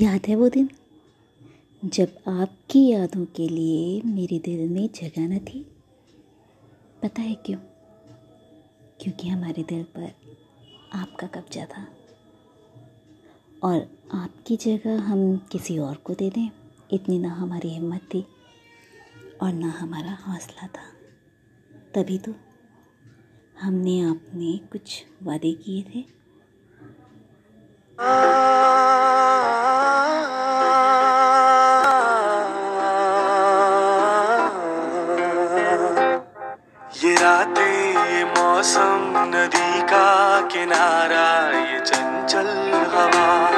याद है वो दिन? जब आपकी यादों के लिए मेरे दिल में जगह न थी। पता है क्यों? क्योंकि हमारे दिल पर आपका कब्जा था। और आपकी जगह हम किसी और को दे दें, इतनी ना हमारी हिम्मत थी और ना हमारा हौसला था। तभी तो हमने आपने कुछ वादे किए थे। मौसम नदी का किनारा ये चंचल हवा।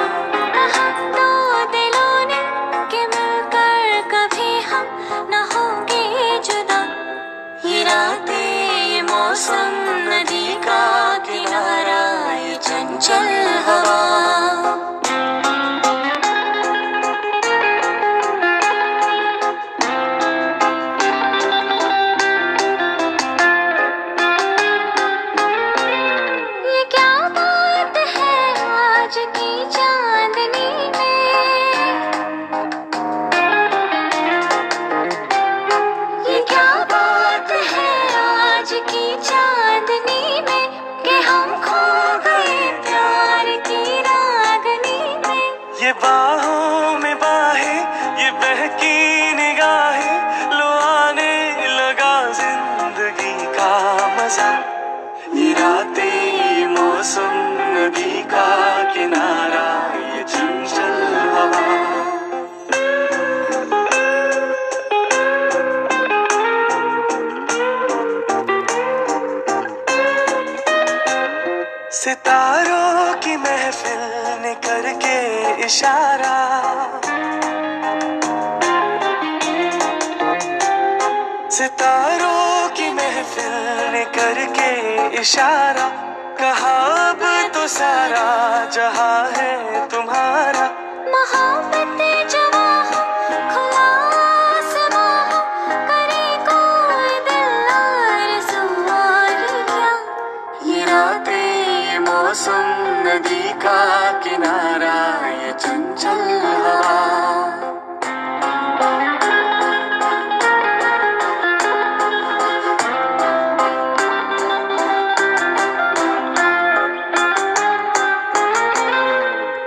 बाहों में बाहें, ये बहकी निगाहें लो आने लगा ज़िंदगी का मज़ा। ये रातें मौसम, नदी का किनारा, ये चंचल हवा। सितारों इशारा। सितारों की महफिल ने करके इशारा। कहा अब तो सारा जहाँ है तुम्हारा। मोहब्बत नदी का किनारा ये चंचल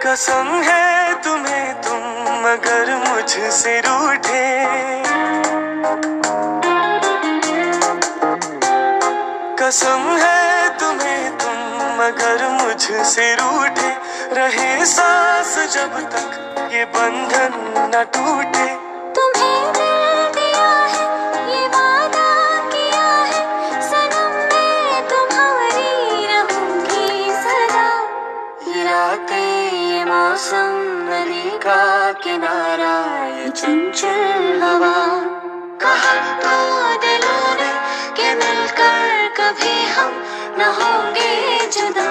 कसम है तुम्हें तुम मगर मुझसे रूठे। कसम है तुम्हें तुम, मगर मुझसे रूठे रहे सांस जब तक ये बंधन न टूटे। किनारा चंचल हवा। कहा तो दिलों ने कि मिलकर कभी हम न होंगे जुदा।